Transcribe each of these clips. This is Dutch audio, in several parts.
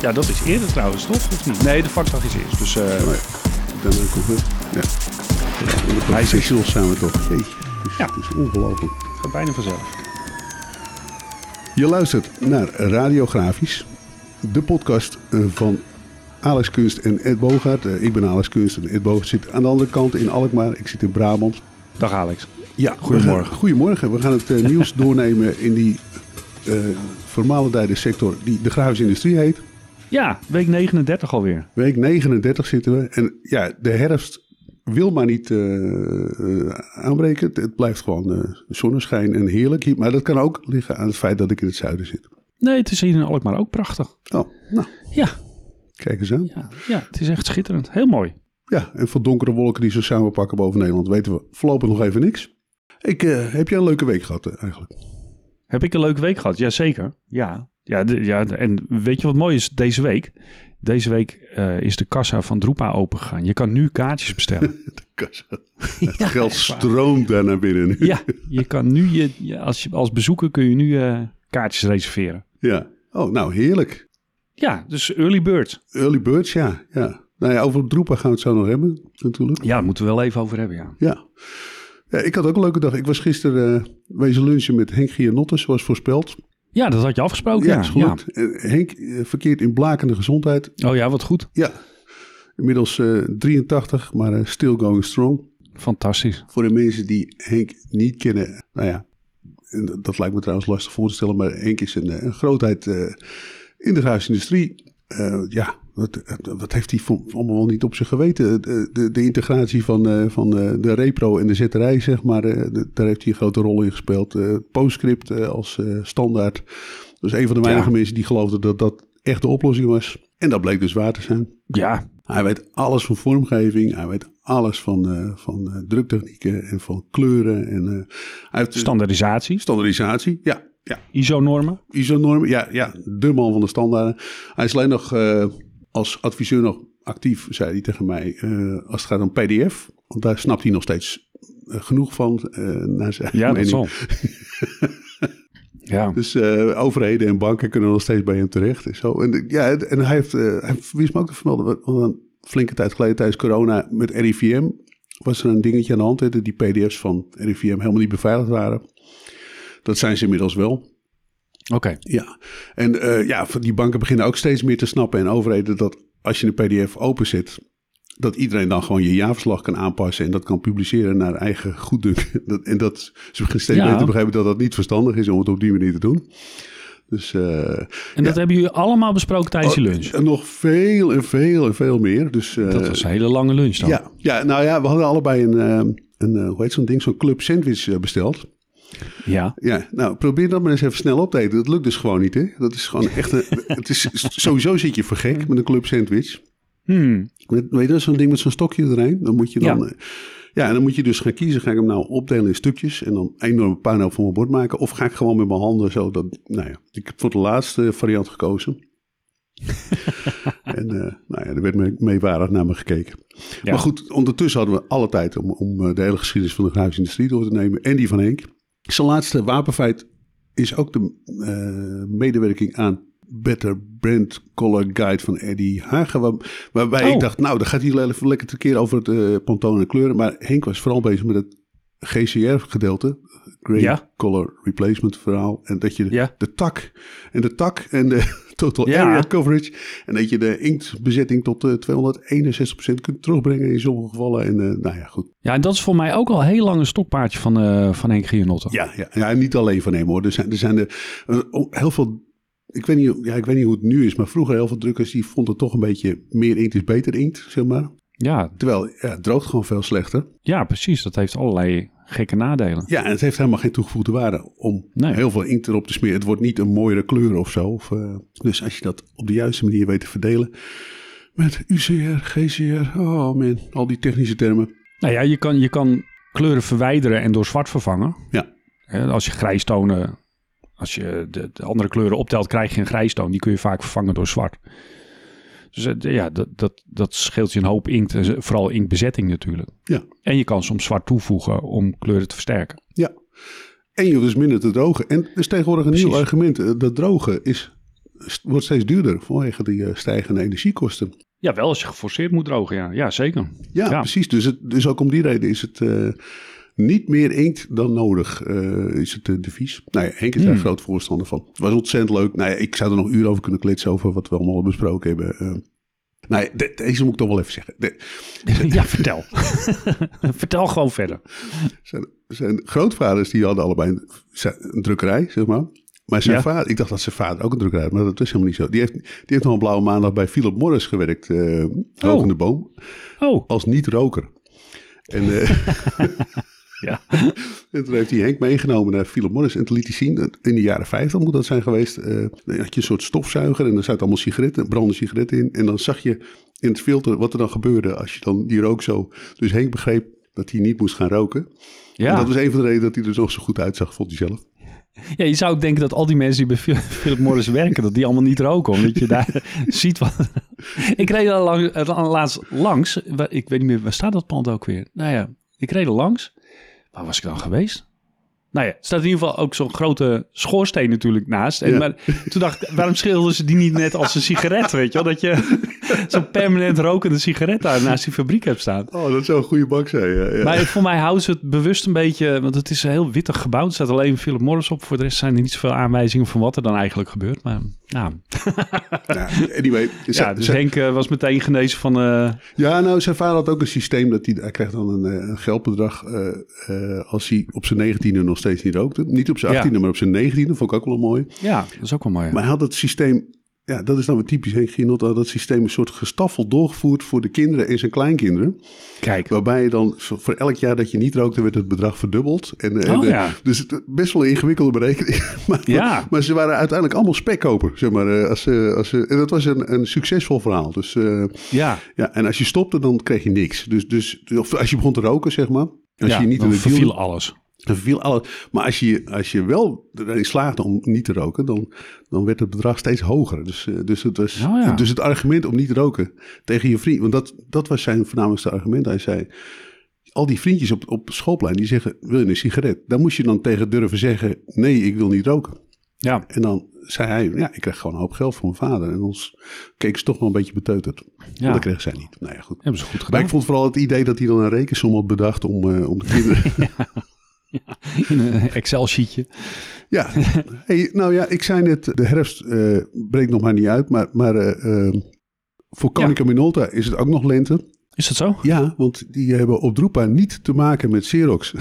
Ja, dat is eerder trouwens, toch? Of niet? Nee, de vakdag is eerst. Dus eh, Nee, dan ben ik ook weer. Ja. ja Hij is professionals zijn we toch. Jeetje, het is, Ja. het is ongelooflijk. het gaat bijna vanzelf. Je luistert naar Radiografisch, de podcast eh, van Alex Kunst en Ed Bogaert. Eh, Ik ben Alex Kunst en Ed Bogaert zit aan de andere kant in Alkmaar. Ik zit in Brabant. Dag Alex. Ja, Goedemorgen. We gaan, goedemorgen. We gaan het nieuws doornemen in die uh, vermalendijde sector die de grafische industrie heet. Ja, week 39 alweer. Week 39 zitten we. En ja, de herfst wil maar niet uh, aanbreken. Het, het, blijft gewoon uh, zonneschijn en heerlijk. Maar dat kan ook liggen aan het feit dat ik in het zuiden zit. Nee, het is hier in Alkmaar ook prachtig. Oh, nou. Ja. Kijk eens aan. Ja, ja, het is echt schitterend. Heel mooi. Ja, en van donkere wolken die zo samenpakken boven Nederland weten we voorlopig nog even niks. Ik, uh, heb jij een leuke week gehad eigenlijk? Heb ik een leuke week gehad? Jazeker. Ja. Ja, de, ja, en weet je wat mooi is deze week? Deze week uh, is de kassa van Droepa opengegaan. Je kan nu kaartjes bestellen. de kassa. Het ja, geld stroomt daar naar binnen. ja, je kan nu je, je, als, je als bezoeker kun je nu uh, kaartjes reserveren. Ja. Oh, nou heerlijk. Ja, dus early bird. Early birds, ja. ja. Nou ja, over Droepa gaan we het zo nog hebben, natuurlijk. Ja, daar moeten we wel even over hebben, ja. Ja. Ja ik had ook een leuke dag. Ik was gisteren uh, wezen lunchen met Henk Gianotte, zoals voorspeld. Ja, dat had je afgesproken. Ja, is goed. Ja. Henk uh, verkeert in blakende gezondheid. Oh ja, wat goed. Ja, inmiddels uh, 83, maar uh, still going strong. Fantastisch. Voor de mensen die Henk niet kennen, nou ja, dat lijkt me trouwens lastig voor te stellen, maar Henk is een, een grootheid in de grafische industrie. Uh, ja, wat, wat, heeft hij allemaal wel niet op zich geweten? De, de, de integratie van, uh, van uh, de repro en de zetterij, zeg maar, de, daar heeft hij een grote rol in gespeeld. PostScript als standaard. Dus een van de weinige ja. mensen die geloofden dat dat echt de oplossing was. En dat bleek dus waar te zijn. Ja. Hij weet alles van vormgeving. Hij weet alles van, van druktechnieken en van kleuren. En, hij heeft, standaardisatie. Standaardisatie, ja. Ja. ISO-normen? ISO-normen, ja, ja. De man van de standaarden. Hij is alleen nog uh, als adviseur nog actief, zei hij tegen mij, uh, als het gaat om PDF. Want daar snapt hij nog steeds uh, genoeg van. naar zijn ja, mening. dat zal. ja. Dus overheden en banken kunnen nog steeds bij hem terecht. En, zo. En, ja, en hij heeft, hij wist me ook te vermelden, want een flinke tijd geleden tijdens corona met RIVM was er een dingetje aan de hand. Dat die PDF's van RIVM helemaal niet beveiligd waren. Dat zijn ze inmiddels wel. Oké. Okay. Ja, en uh, ja, die banken beginnen ook steeds meer te snappen en overheden dat als je een PDF openzet, dat iedereen dan gewoon je jaarverslag kan aanpassen en dat kan publiceren naar eigen goeddunken. Dat, en dat ze beginnen steeds ja. meer te begrijpen dat dat niet verstandig is om het op die manier te doen. Dus, uh, en dat ja. hebben jullie allemaal besproken tijdens je lunch? Oh, nog veel en veel en veel meer. Dus, uh, dat was een hele lange lunch dan. Ja, ja nou ja, we hadden allebei een, een hoe heet zo'n ding, zo'n club sandwich besteld. Ja. Ja, nou probeer dat maar eens even snel op te eten. Dat lukt dus gewoon niet, hè? Dat is gewoon echt een... het is, sowieso zit je vergek met een club sandwich. Hmm. Met, weet je, zo'n ding met zo'n stokje erin. Dan moet je dan... Ja. ja, en dan moet je dus gaan kiezen. Ga ik hem nou opdelen in stukjes en dan een enorme puinhoop van mijn bord maken? Of ga ik gewoon met mijn handen zo dat... Nou ja, ik heb voor de laatste variant gekozen. en uh, nou ja, er werd meewarig naar me gekeken. Ja. Maar goed, ondertussen hadden we alle tijd om, om de hele geschiedenis van de grafische industrie door te nemen. En die van Henk. Zijn laatste wapenfeit is ook de uh, medewerking aan Better Brand Color Guide van Eddie Hagen. Waar, waarbij oh. ik dacht, nou, dan gaat hij even lekker te keer over het uh, pontoon en kleuren. Maar Henk was vooral bezig met het GCR-gedeelte. Grey ja. Color Replacement verhaal. En dat je de, ja. de tak en de tak en de total Ja. area coverage. En dat je de inktbezetting tot uh, 261% kunt terugbrengen in sommige gevallen. En uh, nou ja, goed. Ja, en dat is voor mij ook al heel lang een stokpaardje van, uh, van Henk Gianotte. Ja, ja, ja, en niet alleen van hem hoor. Er zijn er, zijn er heel veel... Ik weet, niet, ja, ik weet niet hoe het nu is, maar vroeger heel veel drukkers die vonden toch een beetje meer inkt is beter inkt, zeg maar. Ja, Terwijl ja, het droogt gewoon veel slechter. ja, precies. Dat heeft allerlei gekke nadelen. Ja, en het heeft helemaal geen toegevoegde waarde om Nee. heel veel inkt erop te smeren. Het wordt niet een mooiere kleur of zo. Of, uh, dus als je dat op de juiste manier weet te verdelen. Met UCR, GCR, oh man, al die technische termen. Nou ja, je kan, je kan kleuren verwijderen en door zwart vervangen. Ja. Als je grijstonen, als je de, de andere kleuren optelt, krijg je een grijstoon. Die kun je vaak vervangen door zwart. Dus eh, ja, dat, dat, dat scheelt je een hoop inkt, en vooral inktbezetting natuurlijk. Ja. En je kan soms zwart toevoegen om kleuren te versterken. Ja. En je hoeft dus minder te drogen. En er is tegenwoordig een nieuw argument. Eh, Dat drogen is wordt steeds duurder vanwege die stijgende energiekosten. Ja, wel als je geforceerd moet drogen, ja. Ja, zeker. Ja, precies. Dus, het, dus ook om die reden is het uh, niet meer inkt dan nodig, uh, is het uh, devies. Nou ja, Henk is daar hmm. groot voorstander van. Het was ontzettend leuk. Nou ja, ik zou er nog uren over kunnen kletsen over wat we allemaal besproken hebben. Nou, de, deze moet ik toch wel even zeggen. De, ja, vertel. vertel gewoon verder. Zijn, zijn grootvaders die hadden allebei een, een drukkerij, zeg maar. Maar zijn vader, ik dacht dat zijn vader ook een drukkerij had, maar dat is helemaal niet zo. Die heeft, die heeft nog een blauwe maandag bij Philip Morris gewerkt, uh, hoog in de boom. Oh. Als niet-roker. En, uh, ja. en toen heeft hij Henk meegenomen naar Philip Morris en toen liet hij zien, in de jaren 50 moet dat zijn geweest, uh, dan had je een soort stofzuiger en er zaten allemaal sigaretten, brandende sigaretten in. En dan zag je in het filter wat er dan gebeurde als je dan die rook zo... Dus Henk begreep dat hij niet moest gaan roken. Ja. En dat was een van de redenen dat hij er zo goed uitzag, vond hij zelf. Ja, je zou ook denken dat al die mensen die bij Philip Morris werken, dat die allemaal niet roken. Omdat je daar ziet wat. ik reed er lang, laatst langs. Ik weet niet meer, waar staat dat pand ook weer? Nou ja, ik reed er langs. Waar was ik dan geweest? Nou ja, staat in ieder geval ook zo'n grote schoorsteen natuurlijk naast. En, maar toen dacht ik, waarom schilderden ze die niet net als een sigaret, weet je wel? Dat je zo'n permanent rokende sigaret daar naast die fabriek hebt staan. Oh, dat zou een goede bak zijn, ja, ja. Maar voor mij houden ze het bewust een beetje, want het is heel wittig gebouwd. Er staat alleen Philip Morris op. Voor de rest zijn er niet zoveel aanwijzingen van wat er dan eigenlijk gebeurt. Maar nou. anyway. Ja, dus Henk uh, was meteen genezen van... Uh... Ja, nou, zijn vader had ook een systeem dat hij, hij krijgt dan een, eh, een geldbedrag uh, als hij op zijn negentiende nog steeds niet rookte. Niet op zijn achttiende, maar op zijn negentiende. Vond ik ook wel mooi. Ja, dat is ook wel mooi. Maar hij had het systeem ja, dat is dan weer typisch Henk Ginot, dat systeem een soort gestaffeld doorgevoerd voor de kinderen en zijn kleinkinderen. Kijk. Waarbij je dan voor elk jaar dat je niet rookte, werd het bedrag verdubbeld. En, en, oh, ja. Dus het, best wel een ingewikkelde berekening. maar, ja. maar, ze waren uiteindelijk allemaal spekkoper, zeg maar. Als, als, en dat was een, een succesvol verhaal. Dus, uh, ja. ja. En als je stopte, dan kreeg je niks. Dus, dus of als je begon te roken, zeg maar. Als ja, je niet dan verviel alles. Viel alles. Maar als je, als je wel erin slaagde om niet te roken, dan, dan werd het bedrag steeds hoger. Dus, eh, dus, het was, oh dus het argument om niet te roken tegen je vriend, want dat, dat was zijn voornamelijkste argument. Hij zei, al die vriendjes op, op schoolplein die zeggen, wil je een sigaret? Daar moest je dan tegen durven zeggen, nee, ik wil niet roken. Ja. En dan zei hij, ja, ik krijg gewoon een hoop geld van mijn vader. En ons keek ze toch nog een beetje beteuterd. Ja. dat kreeg zij niet. Nou ja, goed. Hebben ze goed gedaan. Maar ik vond vooral het idee dat hij dan een rekensom had bedacht om, uh, om de kinderen... ja. Ja, in een Excel-sheetje. Ja, hey, nou ja, ik zei net, de herfst uh, breekt nog maar niet uit, maar, maar uh, voor Konica ja. Minolta is het ook nog lente. Is dat zo? Ja, want die hebben op Drupa niet te maken met Xerox.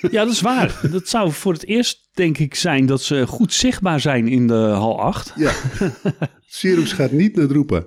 Ja, dat is waar. Dat zou voor het eerst, denk ik, zijn dat ze goed zichtbaar zijn in de hal 8. Ja, Xerox gaat niet naar Drupa.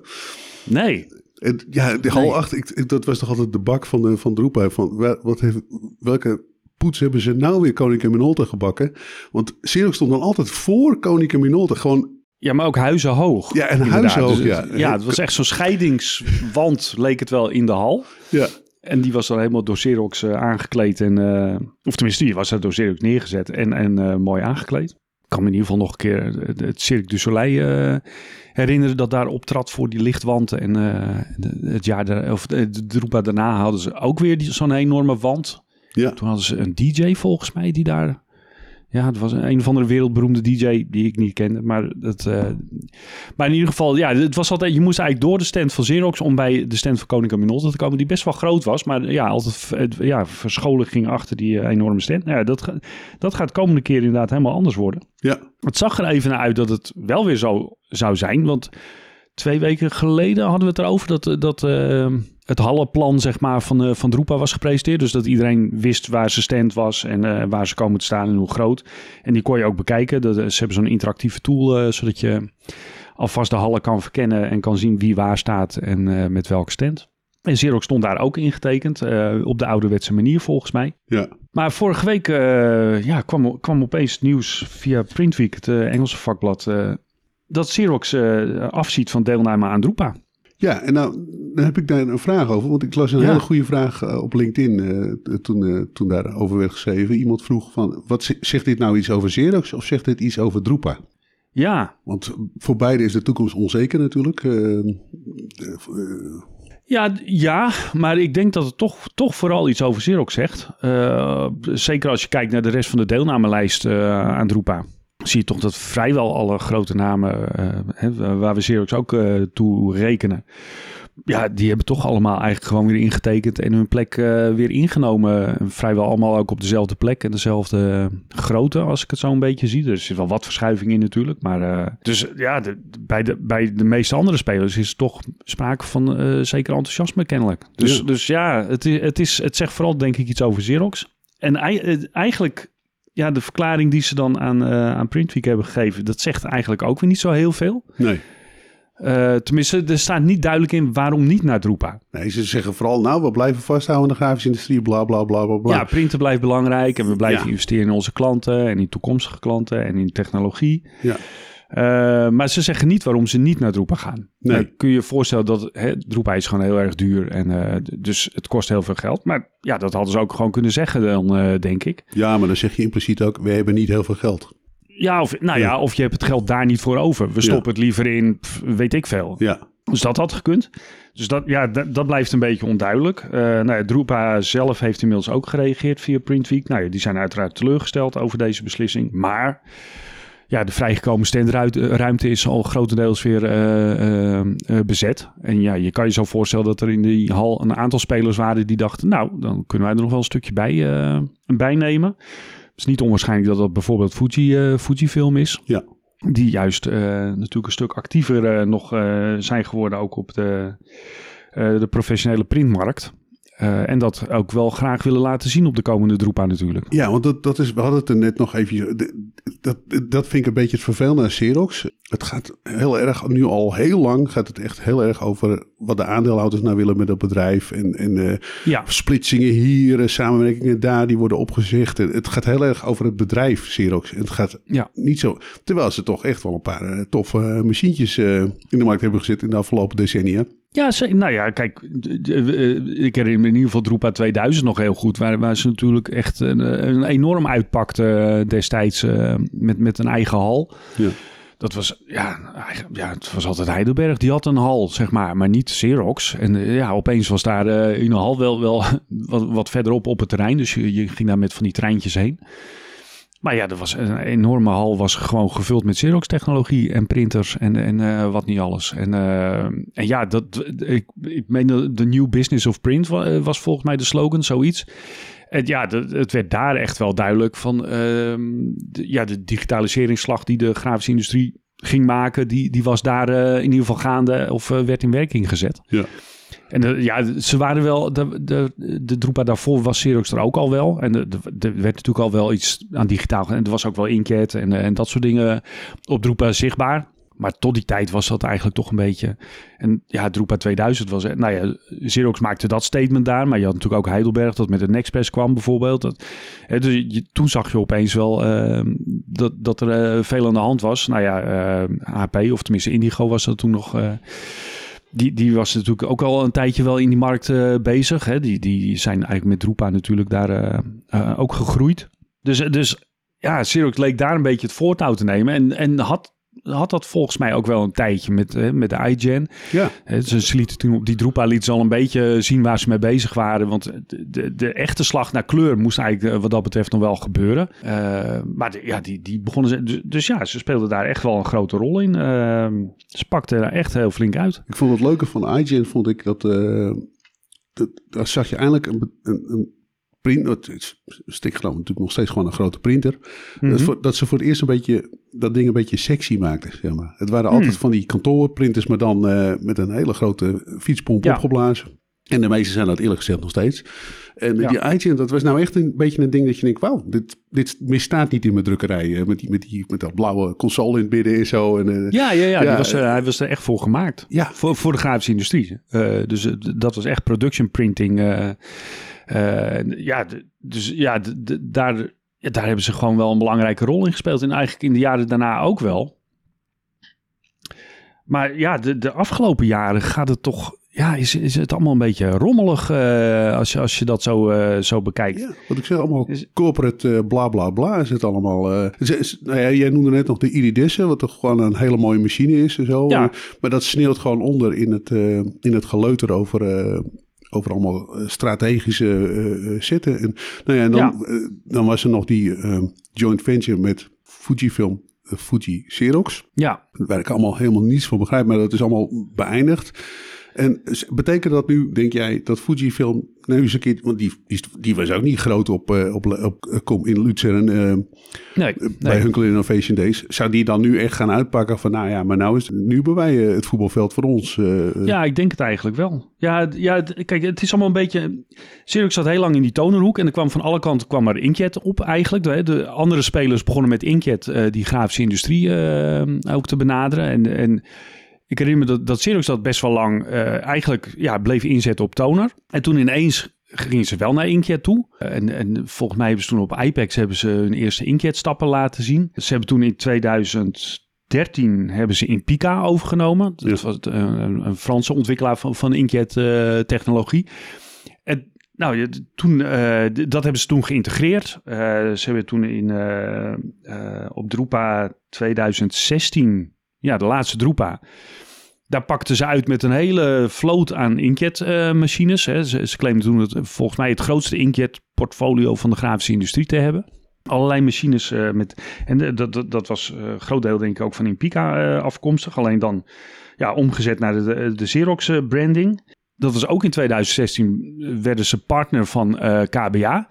Nee. En, ja, de hal 8, ik, dat was toch altijd de bak van, de, van Drupa. Van, wat heeft, welke poets hebben ze nou weer Koning Minolta gebakken. Want Xerox stond dan altijd voor Koning Minolta. Gewoon ja, maar ook huizenhoog. Ja, en huizenhoog, dus ja. ja, het was echt zo'n scheidingswand, leek het wel, in de hal. Ja. En die was dan helemaal door Xerox uh, aangekleed. En, uh, of tenminste, die was er door Xerox neergezet en, en uh, mooi aangekleed. Ik kan me in ieder geval nog een keer het Cirque du Soleil herinneren dat daar optrad voor die lichtwand. En het jaar of de, de, de daarna hadden ze ook weer zo'n enorme wand ja. Toen hadden ze een DJ volgens mij die daar... Ja, het was een, een of andere wereldberoemde DJ die ik niet kende. Maar, dat, uh, maar in ieder geval, ja, het was altijd... Je moest eigenlijk door de stand van Xerox om bij de stand van Koning Minolta te komen. Die best wel groot was. Maar ja, altijd ja, verscholen ging achter die uh, enorme stand. Nou ja, dat, dat gaat de komende keer inderdaad helemaal anders worden. Ja. Het zag er even naar uit dat het wel weer zo zou zijn. Want twee weken geleden hadden we het erover dat... dat uh, het hallenplan zeg maar, van, uh, van Droepa was gepresenteerd. Dus dat iedereen wist waar ze stand was en uh, waar ze komen te staan en hoe groot. En die kon je ook bekijken. Dat, ze hebben zo'n interactieve tool, uh, zodat je alvast de hallen kan verkennen en kan zien wie waar staat en met welke stand. En Xerox stond daar ook ingetekend, op de ouderwetse manier volgens mij. Ja. Maar vorige week ja, kwam, kwam opeens nieuws via Printweek, het Engelse vakblad, dat Xerox afziet van deelname aan Droepa. Ja, en nou dan heb ik daar een vraag over. Want ik las een hele goede vraag uh, op LinkedIn uh, toen, uh, toen daarover werd geschreven. Iemand vroeg van, wat zegt dit nou iets over Xerox of zegt dit iets over Drupa? Ja. Want voor beide is de toekomst onzeker natuurlijk. ja, ja, maar ik denk dat het toch, toch vooral iets over Xerox zegt. zeker als je kijkt naar de rest van de deelnamelijst aan Drupa. Zie je toch dat vrijwel alle grote namen, hè, waar we Xerox ook toe rekenen, ja, die hebben toch allemaal eigenlijk gewoon weer ingetekend en hun plek uh, weer ingenomen. Vrijwel allemaal ook op dezelfde plek en dezelfde grootte, als ik het zo een beetje zie. Er zit wel wat verschuiving in natuurlijk. Maar uh, dus ja, de, bij, de, bij de meeste andere spelers is toch sprake van uh, zeker enthousiasme kennelijk. Dus ja, dus ja het, is, het, is, het zegt vooral denk ik iets over Xerox. En eigenlijk ja, de verklaring die ze dan aan, aan Printweek hebben gegeven, dat zegt eigenlijk ook weer niet zo heel veel. Nee. Uh, tenminste, er staat niet duidelijk in waarom niet naar Drupa. Nee, ze zeggen vooral, nou, we blijven vasthouden aan de grafische industrie, bla bla bla bla bla. Ja, printen blijft belangrijk en we blijven ja. investeren in onze klanten en in toekomstige klanten en in technologie. Ja. Uh, maar ze zeggen niet waarom ze niet naar Drupa gaan. Nee. Dan kun je je voorstellen dat hè, Drupa is gewoon heel erg duur en uh, dus het kost heel veel geld. Maar ja, dat hadden ze ook gewoon kunnen zeggen dan, denk ik. Ja, maar dan zeg je impliciet ook, we hebben niet heel veel geld. Ja, of, nou ja, of je hebt het geld daar niet voor over. We stoppen het liever in, pff, weet ik veel. Ja. Dus dat had gekund. Dus dat, ja, dat, dat blijft een beetje onduidelijk. Uh, nou ja, Drupa zelf heeft inmiddels ook gereageerd via Printweek. Nou ja, die zijn uiteraard teleurgesteld over deze beslissing. Maar ja, de vrijgekomen standruimte is al grotendeels weer uh, uh, bezet. En ja, je kan je zo voorstellen dat er in die hal een aantal spelers waren die dachten... nou, dan kunnen wij er nog wel een stukje bij, bij nemen. Het is niet onwaarschijnlijk dat dat bijvoorbeeld Fuji, uh, Fujifilm is. Ja. Die juist uh, natuurlijk een stuk actiever uh, nog zijn geworden ook op de, de professionele printmarkt. Uh, en dat ook wel graag willen laten zien op de komende Drupa natuurlijk. Ja, want dat, dat is, we hadden het er net nog even. Dat, dat vind ik een beetje het vervelende aan Xerox. Het gaat heel erg, nu al heel lang, gaat het echt heel erg over wat de aandeelhouders nou willen met het bedrijf. En, en uh, ja. splitsingen hier, samenwerkingen daar, die worden opgezegd. Het gaat heel erg over het bedrijf Xerox. Het gaat ja. niet zo. Terwijl ze toch echt wel een paar uh, toffe machientjes in de markt hebben gezet in de afgelopen decennia. Ja, nou ja, kijk, ik herinner me in ieder geval Drupa 2000 nog heel goed, waar, waar ze natuurlijk echt een, een enorm uitpakte destijds uh, met, met een eigen hal. Ja. Dat was, ja, ja, het was altijd Heidelberg, die had een hal, zeg maar, maar niet Xerox. En ja, opeens was daar uh, in een hal wel, wel wat, wat verderop op het terrein, dus je, je ging daar met van die treintjes heen. Maar ja, er was een enorme hal, was gewoon gevuld met Xerox-technologie en printers en, en uh, wat niet alles. En, uh, en ja, dat, ik, ik meen de New Business of Print was volgens mij de slogan, zoiets. En ja, het werd daar echt wel duidelijk van uh, de, ja, de digitaliseringsslag die de grafische industrie ging maken, die, die was daar in ieder geval gaande of werd in werking gezet. Ja. En de, ja, ze waren wel, de, de, de daarvoor was Xerox er ook al wel. En er werd natuurlijk al wel iets aan digitaal. En er was ook wel Inkjet en, en dat soort dingen op Drupa zichtbaar. Maar tot die tijd was dat eigenlijk toch een beetje... En ja, Drupa 2000 was... Nou ja, Xerox maakte dat statement daar. Maar je had natuurlijk ook Heidelberg dat met de Nexpress kwam bijvoorbeeld. Dat, hè, dus toen zag je opeens wel uh, dat, dat er veel aan de hand was. Nou ja, uh, HP of tenminste Indigo was dat toen nog... Die, die was natuurlijk ook al een tijdje wel in die markt uh, bezig. Hè? Die, die zijn eigenlijk met Drupa natuurlijk daar uh, uh, ook gegroeid. Dus, dus ja, Xerox leek daar een beetje het voortouw te nemen. En, en had, had dat volgens mij ook wel een tijdje met, met de iGen. Ja. Ze lieten toen op die Drupa liet ze al een beetje zien waar ze mee bezig waren. Want de, de, de echte slag naar kleur moest eigenlijk wat dat betreft nog wel gebeuren. maar de, ja, die, die begonnen ze... Dus, dus, ja, ze speelden daar echt wel een grote rol in. ze pakten er echt heel flink uit. Ik vond het leuke van iGen, vond ik dat... Uh, dat daar zag je eindelijk een, een, een print, stikgenomen natuurlijk nog steeds gewoon een grote printer. Mhm. dat, voor, dat, ze voor het eerst een beetje dat ding een beetje sexy maakten. Zeg maar. Het waren altijd Hmm. van die kantoorprinters, maar dan uh, met een hele grote fietspomp Ja. opgeblazen. En de meeste zijn dat eerlijk gezegd nog steeds. En Ja. die iGen, dat was nou echt een beetje een ding dat je denkt... wauw, dit, dit misstaat niet in mijn drukkerij. eh, Met, die, met, die, met dat blauwe console in het midden en zo. En, eh, Ja, ja, ja, was, eh, hij was er echt voor gemaakt. Ja. Voor, voor de grafische industrie. Eh, dus eh, dat was echt production printing. Eh, ja, dus ja, daar, ja, daar hebben ze gewoon wel een belangrijke rol in gespeeld. En eigenlijk in de jaren daarna ook wel. Maar ja, de, de afgelopen jaren gaat het toch... Ja, is, is het allemaal een beetje rommelig eh, als, je, als je dat zo, eh, zo bekijkt. Ja, wat ik zeg, allemaal Is- corporate bla bla bla is het allemaal. Is- is- nou ja, jij noemde net nog de Iridissen, wat toch gewoon een hele mooie machine is en zo. Ja. Maar dat sneeuwt gewoon onder in het, in het geleuter over, over allemaal eh, strategische eh, eh, zitten. En, nou ja, en dan, Ja. dan was er nog die joint venture met Fujifilm. Fuji Xerox. Ja. Waar ik allemaal helemaal niets van begrijp, maar dat is allemaal beëindigd. En betekent dat nu, denk jij, dat Fujifilm nou eens een keer, want die, die, die was ook niet groot op, uh, op, op, op in Lutzer en uh, nee, bij nee. Hunkel Innovation Days. Zou die dan nu echt gaan uitpakken van, nou ja, maar nou is nu hebben wij het voetbalveld voor ons. Uh, ja, ik denk het eigenlijk wel. Ja, ja, kijk, het is allemaal een beetje. Xerox zat heel lang in die tonerhoek en er kwam van alle kanten kwam er Inkjet op eigenlijk. De, de andere spelers begonnen met Inkjet uh, die grafische industrie ook te benaderen en en ik herinner me dat, dat Xerox dat best wel lang uh, eigenlijk ja, bleef inzetten op toner. En toen ineens gingen ze wel naar Inkjet toe. Uh, en, en volgens mij hebben ze toen op IPEX hebben ze hun eerste Inkjet stappen laten zien. Ze hebben toen in 2013 hebben ze Impica overgenomen. Dat was uh, een, een, Franse ontwikkelaar van, van Inkjet technologie. En nou, toen, dat hebben ze toen geïntegreerd. ze hebben toen in, op Drupa 2016 ja, de laatste Drupa. Daar pakten ze uit met een hele vloot aan inkjet-machines. Uh, ze, claimden toen het volgens mij het grootste inkjet-portfolio van de grafische industrie te hebben. Allerlei machines uh, met. En dat, dat, dat was een uh, groot deel, denk ik, ook van Impica afkomstig. Alleen dan ja, omgezet naar de, de, de Xerox-branding. Dat was ook in 2016. werden ze partner van KBA.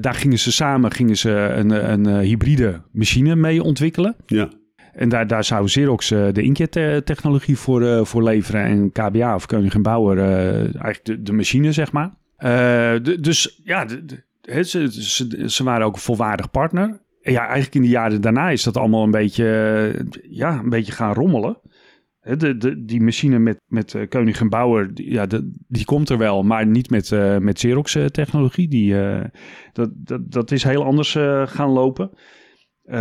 daar gingen ze samen gingen ze een, een hybride machine mee ontwikkelen. Ja. En daar, zou Xerox uh, de inkjet-technologie voor, uh, voor leveren. En KBA of Koning en Bauer uh, eigenlijk de, de machine, zeg maar. Dus ja, de, ze, ze, waren ook een volwaardig partner. En ja, eigenlijk in de jaren daarna is dat allemaal een beetje, ja, een beetje gaan rommelen. De, de, die machine met, met Koning en Bauer, die, ja, die komt er wel, maar niet met, met Xerox-technologie. Dat, dat, dat is heel anders gaan lopen. Uh,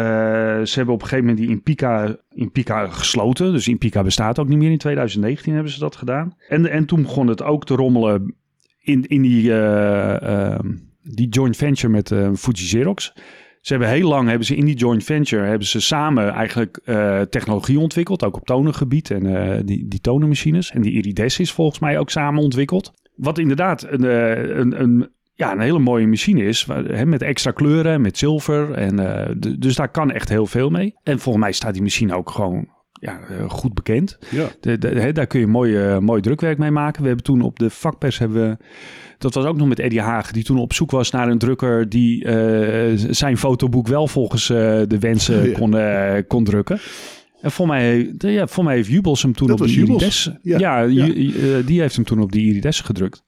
ze hebben op een gegeven moment die Impica, Impica gesloten. Dus Impica bestaat ook niet meer. In 2019 hebben ze dat gedaan. En, en toen begon het ook te rommelen in, in die, uh, uh, die joint venture met Fuji Xerox. Ze hebben heel lang hebben ze in die joint venture hebben ze samen eigenlijk technologie ontwikkeld. Ook op tonengebied en die, die tonenmachines. En die Irides is volgens mij ook samen ontwikkeld. Wat inderdaad een, een, een ja, een hele mooie machine is. Hè, met extra kleuren, met zilver. En, uh, dus daar kan echt heel veel mee. En volgens mij staat die machine ook gewoon ja, uh, goed bekend. Ja. De, de, hè, daar kun je mooi, uh, mooi drukwerk mee maken. We hebben toen op de vakpers hebben we, dat was ook nog met Eddie Haag, die toen op zoek was naar een drukker die zijn fotoboek wel volgens de wensen ja. kon, kon drukken. En voor mij, ja, voor mij heeft Jubels hem toen dat op de Jubels. Irides. Ja, ja, ja. die heeft hem toen op de Irides gedrukt.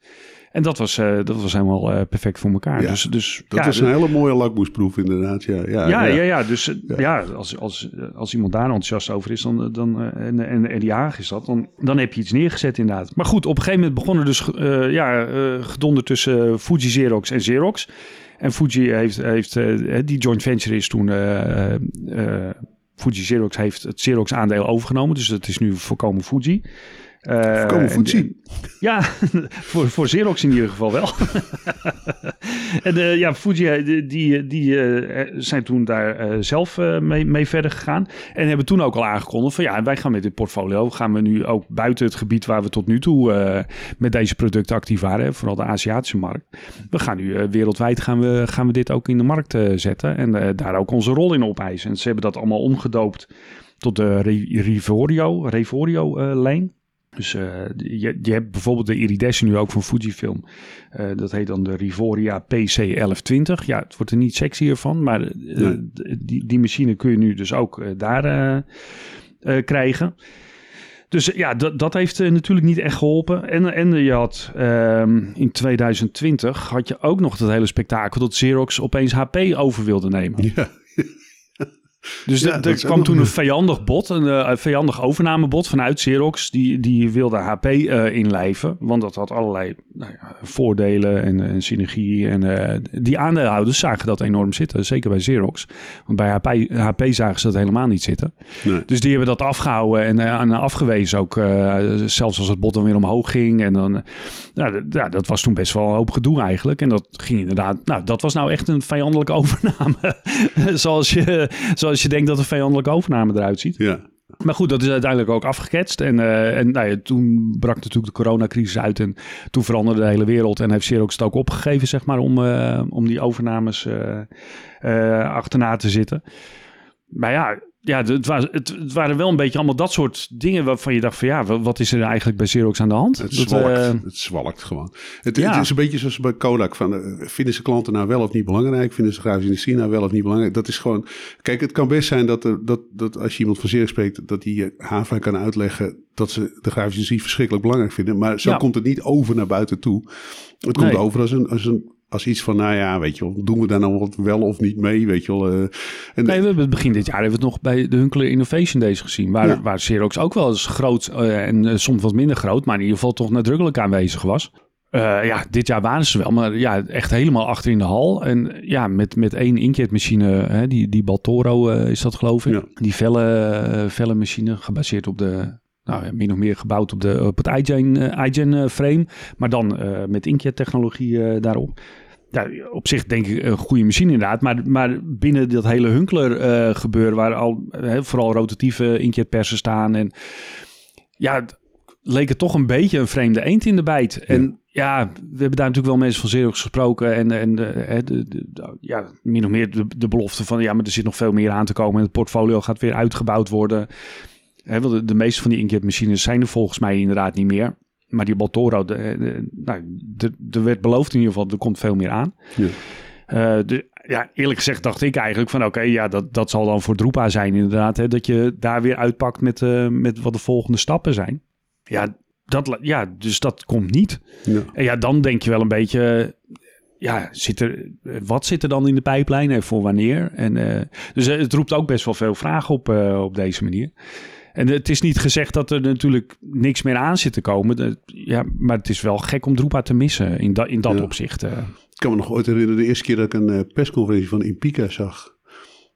En dat was, uh, dat was helemaal uh, perfect voor elkaar. Ja, dus, dus, dat ja, was een hele mooie lakmoesproef inderdaad. Ja, ja, ja, ja. ja dus ja. ja, als, als, als iemand daar enthousiast over is dan, dan, uh, en, en, en die Haag is dat, dan, dan heb je iets neergezet inderdaad. Maar goed, op een gegeven moment begonnen dus ja, gedonder tussen Fuji Xerox en Xerox. En Fuji heeft, heeft die joint venture is toen... Fuji Xerox heeft het Xerox aandeel overgenomen. Dus het is nu volkomen Fuji. Uh, Voorkomen Fuji. Ja, voor, voor Xerox in ieder geval wel. en uh, ja, Fuji, die, die, die uh, zijn toen daar zelf mee, mee verder gegaan. En hebben toen ook al aangekondigd van ja, wij gaan met dit portfolio, gaan we nu ook buiten het gebied waar we tot nu toe met deze producten actief waren, vooral de Aziatische markt. We gaan nu wereldwijd gaan we, gaan we dit ook in de markt zetten en daar ook onze rol in opeisen. En ze hebben dat allemaal omgedoopt tot de Rivorio, Revorio-lijn. Dus uh, je, je, hebt bijvoorbeeld de Irides nu ook van Fujifilm. Uh, dat heet dan de Rivoria PC1120. Ja, het wordt er niet sexier van, maar uh, nee. die, die machine kun je nu dus ook daar krijgen. Dus ja, dat, dat heeft natuurlijk niet echt geholpen. En, en je had um, in 2020 had je ook nog dat hele spektakel dat Xerox opeens HP over wilde nemen. Ja. Dus ja, er kwam toen een vijandig bot, een, uh, vijandig overnamebod vanuit Xerox. Die, die wilde HP uh, inlijven. Want dat had allerlei nou ja, voordelen en, en, synergie. En uh, die aandeelhouders zagen dat enorm zitten. Zeker bij Xerox. Want bij HP, HP zagen ze dat helemaal niet zitten. Nee. Dus die hebben dat afgehouden en, en afgewezen ook. zelfs als het bot dan weer omhoog ging. En dan, nou, ja, dat was toen best wel een hoop gedoe eigenlijk. En dat ging inderdaad... Nou, dat was nou echt een vijandelijke overname. zoals je... Zoals als je denkt dat een vijandelijke overname eruit ziet. Ja. Maar goed, dat is uiteindelijk ook afgeketst. En, uh, en nou ja, toen brak natuurlijk de coronacrisis uit en toen veranderde de hele wereld. En heeft Xerox het ook opgegeven, zeg maar, om, uh, om die overnames uh, achterna te zitten. Maar ja, ja het, was, het, het, waren wel een beetje allemaal dat soort dingen waarvan je dacht van ja, wat is er eigenlijk bij Xerox aan de hand? Het zwalkt, uh, het zwalkt gewoon. Het, ja. het, is een beetje zoals bij Kodak. Van, uh, vinden ze klanten nou wel of niet belangrijk? Vinden ze grafische industrie nou wel of niet belangrijk? Dat is gewoon... Kijk, het kan best zijn dat, er, dat, dat als je iemand van Xerox spreekt... dat die HAVA kan uitleggen dat ze de grafische industrie verschrikkelijk belangrijk vinden. Maar zo ja. komt het niet over naar buiten toe. Het komt nee. over als een, als een als iets van, nou ja, weet je wel, doen we daar nou wat wel of niet mee, weet je wel. Uh, en nee, we hebben het begin dit jaar hebben we het nog bij de Hunkler Innovation Days gezien, waar, ja. waar Xerox ook wel eens groot uh, en uh, soms wat minder groot, maar in ieder geval toch nadrukkelijk aanwezig was. ja, dit jaar waren ze wel, maar ja, echt helemaal achter in de hal. En ja, met, met één inkjetmachine, hè, die, die Baltoro is dat geloof ik, ja. die velle, velle machine, gebaseerd op de nou, min of meer gebouwd op, de, op het iGen, uh, iGen frame, maar dan uh, met inkjet-technologie uh, daarop. Ja, op zich denk ik een goede machine inderdaad, maar, maar binnen dat hele Hunkler gebeuren, waar al vooral rotatieve inkjetpersen staan en ja, leek het toch een beetje een vreemde eend in de bijt. En ja, we hebben daar natuurlijk wel mensen van Xerox gesproken. En, en de, de, de, ja, min of meer de, de belofte van... ja, maar er zit nog veel meer aan te komen... en het portfolio gaat weer uitgebouwd worden. Want de, de meeste van die inkjetmachines zijn er volgens mij inderdaad niet meer. Maar die Baltoro, de, de, nou, er werd beloofd in ieder geval, er komt veel meer aan. Ja. Uh, de, ja, eerlijk gezegd dacht ik eigenlijk van oké, ja, dat, dat zal dan voor Drupa zijn inderdaad. Hè, dat je daar weer uitpakt met, uh, met wat de volgende stappen zijn. Ja, dat, ja dus dat komt niet. Ja. En ja, dan denk je wel een beetje, ja, zit er, wat zit er dan in de pijplijn en voor wanneer? En, uh, dus het roept ook best wel veel vragen op, op deze manier. En het is niet gezegd dat er natuurlijk niks meer aan zit te komen. ja, maar het is wel gek om Droepa te missen in, dat in dat ja. opzicht. Uh. Ik kan me nog ooit herinneren, de eerste keer dat ik een uh, persconferentie van Impica zag.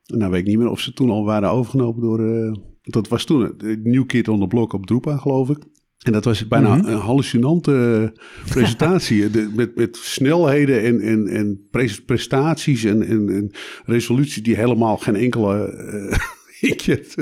Nou weet ik niet meer of ze toen al waren overgenomen door... Uh, dat was toen een New Kid on the Block op Droepa, geloof ik. En dat was bijna mm -hmm. een hallucinante presentatie. de, met, met snelheden en, en, en prestaties en, en, en resoluties die helemaal geen enkele ik het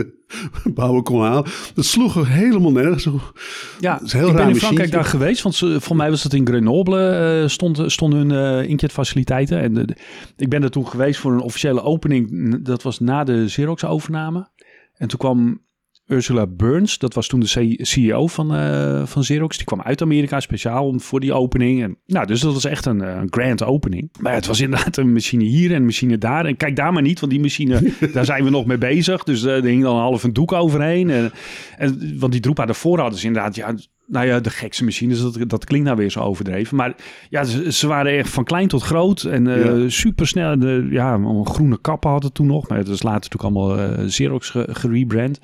bouwen kon halen. Dat sloeg er helemaal nergens op. Ja, is heel ik ben in Frankrijk daar geweest. Want ze, voor mij was dat in Grenoble uh, stond, stonden hun uh, inkjetfaciliteiten. En de, ik ben er toen geweest voor een officiële opening. Dat was na de Xerox-overname. En toen kwam Ursula Burns, dat was toen de CEO van, uh, van Xerox. Die kwam uit Amerika speciaal voor die opening. En, nou, dus dat was echt een, een grand opening. Maar het was inderdaad een machine hier en een machine daar. En kijk daar maar niet, want die machine, daar zijn we nog mee bezig. Dus uh, er hing dan half een doek overheen. En, en, want die Drupa daarvoor hadden ze inderdaad, ja, nou ja, de gekste machines, dat, dat klinkt nou weer zo overdreven. Maar ja, ze, ze waren echt van klein tot groot en uh, ja. super snel. De, ja, groene kappen hadden toen nog, maar het is later natuurlijk allemaal Xerox gerebrand.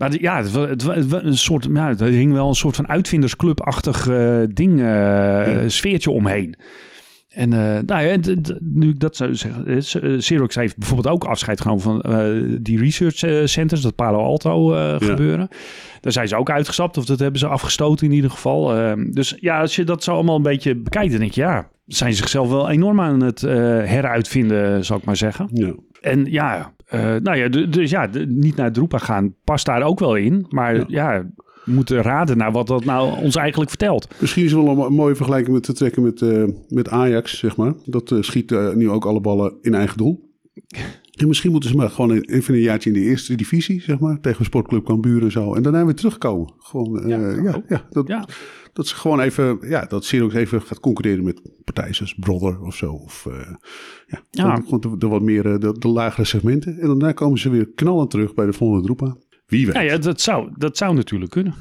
Maar ja, het, het, het, een soort, ja, er hing wel een soort van uitvindersclubachtig uh, ding, uh, ja. sfeertje omheen. En uh, nou ja, nu ik dat zou zeggen, Xerox heeft bijvoorbeeld ook afscheid genomen van uh, die research centers, dat Palo Alto uh, ja. gebeuren. Daar zijn ze ook uitgestapt, of dat hebben ze afgestoten in ieder geval. Uh, dus ja, als je dat zo allemaal een beetje bekijkt, dan denk je, ja, zijn zichzelf wel enorm aan het heruitvinden, zou ik maar zeggen. Ja. En ja, uh, nou ja, dus ja, niet naar Droepa gaan past daar ook wel in. Maar ja, ja we moeten raden naar wat dat nou ons eigenlijk vertelt. Misschien is het wel een mooie vergelijking met te trekken met, uh, met Ajax, zeg maar. Dat uh, schiet nu ook alle ballen in eigen doel. En misschien moeten ze maar gewoon even een jaartje in de eerste divisie, zeg maar. Tegen Sportclub Cambuur en zo. En daarna weer terugkomen. Gewoon, ja, ja, ja, dat, ja. Dat ze gewoon even, ja, dat Xerox even gaat concurreren met partijen zoals Brother of zo. Of uh, ja, ja. Gewoon de, de, wat meer, de, de, lagere segmenten. En daarna komen ze weer knallend terug bij de volgende Droepa. Wie weet. Ja, ja dat, zou, dat zou natuurlijk kunnen.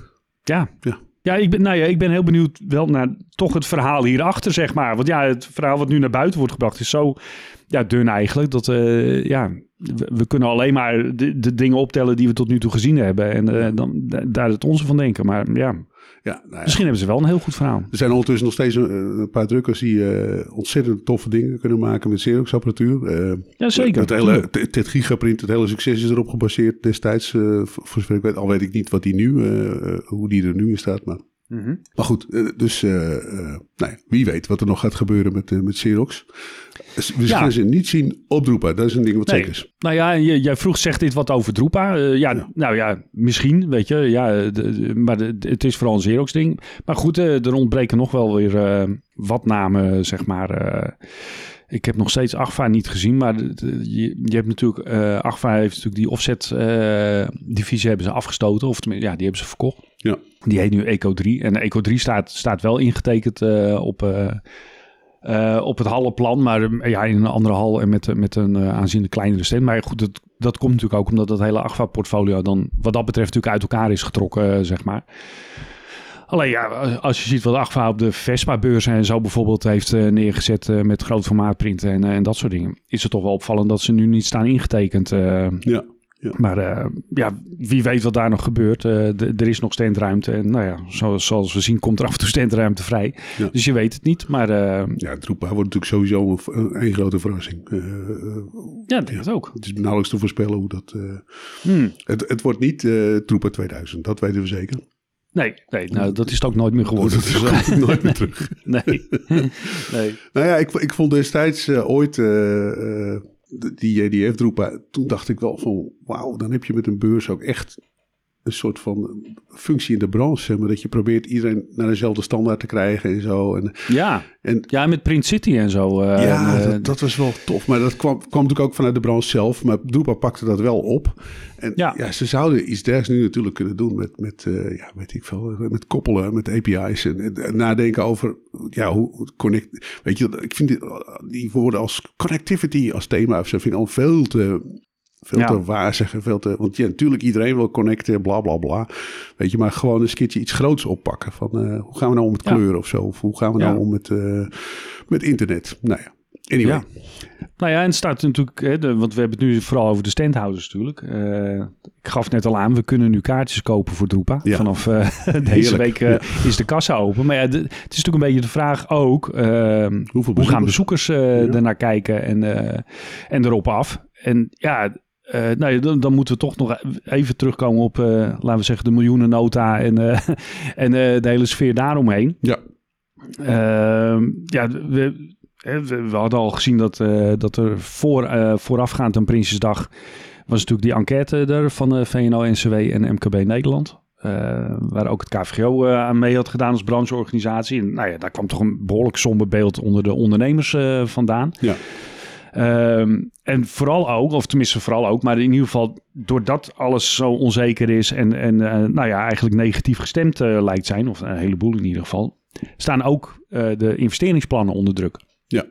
Ja. Ja. Ja, ik ben, nou ja, ik ben heel benieuwd wel naar toch het verhaal hierachter, zeg maar. Want ja, het verhaal wat nu naar buiten wordt gebracht is zo ja, dun eigenlijk. Dat uh, ja, we, we, kunnen alleen maar de, de, dingen optellen die we tot nu toe gezien hebben. En uh, dan daar het onze van denken. Maar ja, ja, nou ja, Misschien hebben ze wel een heel goed verhaal. Er zijn ondertussen nog steeds een, een paar drukkers die uh, ontzettend toffe dingen kunnen maken met Xerox apparatuur. Uh, ja, zeker. Het hele het Gigaprint, het hele succes is erop gebaseerd destijds. Uh, voor zover ik weet, al weet ik niet wat die nu, hoe die er nu in staat. Maar, mm -hmm. maar goed, dus nou ja, wie weet wat er nog gaat gebeuren met, met Xerox. We ja. gaan ze niet zien op Droepa. Dat is een ding wat nee. zeker is. Nou ja, jij vroeg, zegt dit wat over Droepa? Uh, ja, ja, nou ja, misschien, weet je. Ja, de, maar de, het is vooral een Xerox ding. Maar goed, er ontbreken nog wel weer wat namen, zeg maar. Ik heb nog steeds Agfa niet gezien, maar je, je hebt natuurlijk, eh Agfa heeft natuurlijk die offset eh, divisie hebben ze afgestoten, of tenminste, ja, die hebben ze verkocht. Ja. Die heet nu Eco 3 en Eco 3 staat, staat wel ingetekend eh, op, op het hallenplan, maar ja, in een andere hal en met, met een aanzienlijk kleinere stand. Maar goed, dat, dat komt natuurlijk ook omdat dat hele Agfa-portfolio dan wat dat betreft natuurlijk uit elkaar is getrokken, zeg maar. Alleen ja, als je ziet wat Agfa op de Vespa-beurs en zo bijvoorbeeld heeft eh, neergezet eh, met groot formaatprinten en, eh, en dat soort dingen, is het toch wel opvallend dat ze nu niet staan ingetekend. eh. Ja. maar ja, wie weet wat daar nog gebeurt. Er is nog standruimte en nou ja, zoals, zoals we zien komt er af en toe standruimte vrij. Ja. Dus je weet het niet, maar eh, Ja, Troepa wordt natuurlijk sowieso een, een grote verrassing. Ja, denk het ook. het is nauwelijks te voorspellen hoe dat... Hmm. het, het wordt niet Troepa 2000, dat weten we zeker. Nee, nee nou, dat is het ook nooit meer geworden. Dat Dus, komt nooit meer terug. nee. nee. Nou ja, ik, ik vond destijds eh, ooit eh, eh, die JDF-droepa, toen dacht ik wel van wauw, dan heb je met een beurs ook echt een soort van functie in de branche. Maar, dat je probeert iedereen naar dezelfde standaard te krijgen en zo. En, Ja. en ja, met Print City en zo. eh, ja, en, eh, dat, dat was wel tof. Maar dat kwam, kwam natuurlijk ook vanuit de branche zelf. Maar Droepa pakte dat wel op. En Ja. ja, ze zouden iets dergelijks nu natuurlijk kunnen doen met, met eh, ja, weet ik veel, met koppelen, met API's. En, en- en nadenken over, ja, hoe hoe connect... Weet je, ik vind die, die woorden als connectivity als thema of zo, vind ik al veel te... Veel Ja. te wazig en veel te... Want ja, natuurlijk iedereen wil connecten, bla bla bla. Weet je, maar gewoon eens een keertje iets groots oppakken. Van eh, hoe gaan we nou om met Ja. kleuren of zo? Of hoe gaan we nou om met, eh, met internet? Nou ja, anyway. Ja. Nou ja, en het staat natuurlijk, hè, de, want we hebben het nu vooral over de standhouders natuurlijk. Eh, ik gaf net al aan, we kunnen nu kaartjes kopen voor Droepa. Ja. Vanaf eh, deze Heerlijk, week is de kassa open. Maar ja, de- het is natuurlijk een beetje de vraag ook, eh, Hoeveel hoe gaan bezoekers? ernaar kijken en, en erop af? En ja, eh, nou ja, dan, dan moeten we toch nog even terugkomen op, eh, laten we zeggen, de miljoenennota en, eh, en de hele sfeer daaromheen. Ja, Ehm, ja, we, we, hadden al gezien dat, dat er voor, voorafgaand aan Prinsjesdag was natuurlijk die enquête er van VNO-NCW en MKB Nederland. waar ook het KVGO aan mee had gedaan als brancheorganisatie. En nou ja, daar kwam toch een behoorlijk somber beeld onder de ondernemers vandaan. ja. Ehm, en vooral ook, of tenminste vooral ook, maar in ieder geval doordat alles zo onzeker is en, en eh, nou ja, eigenlijk negatief gestemd eh, lijkt zijn, of een heleboel in ieder geval, staan ook eh, de investeringsplannen onder druk. Ja.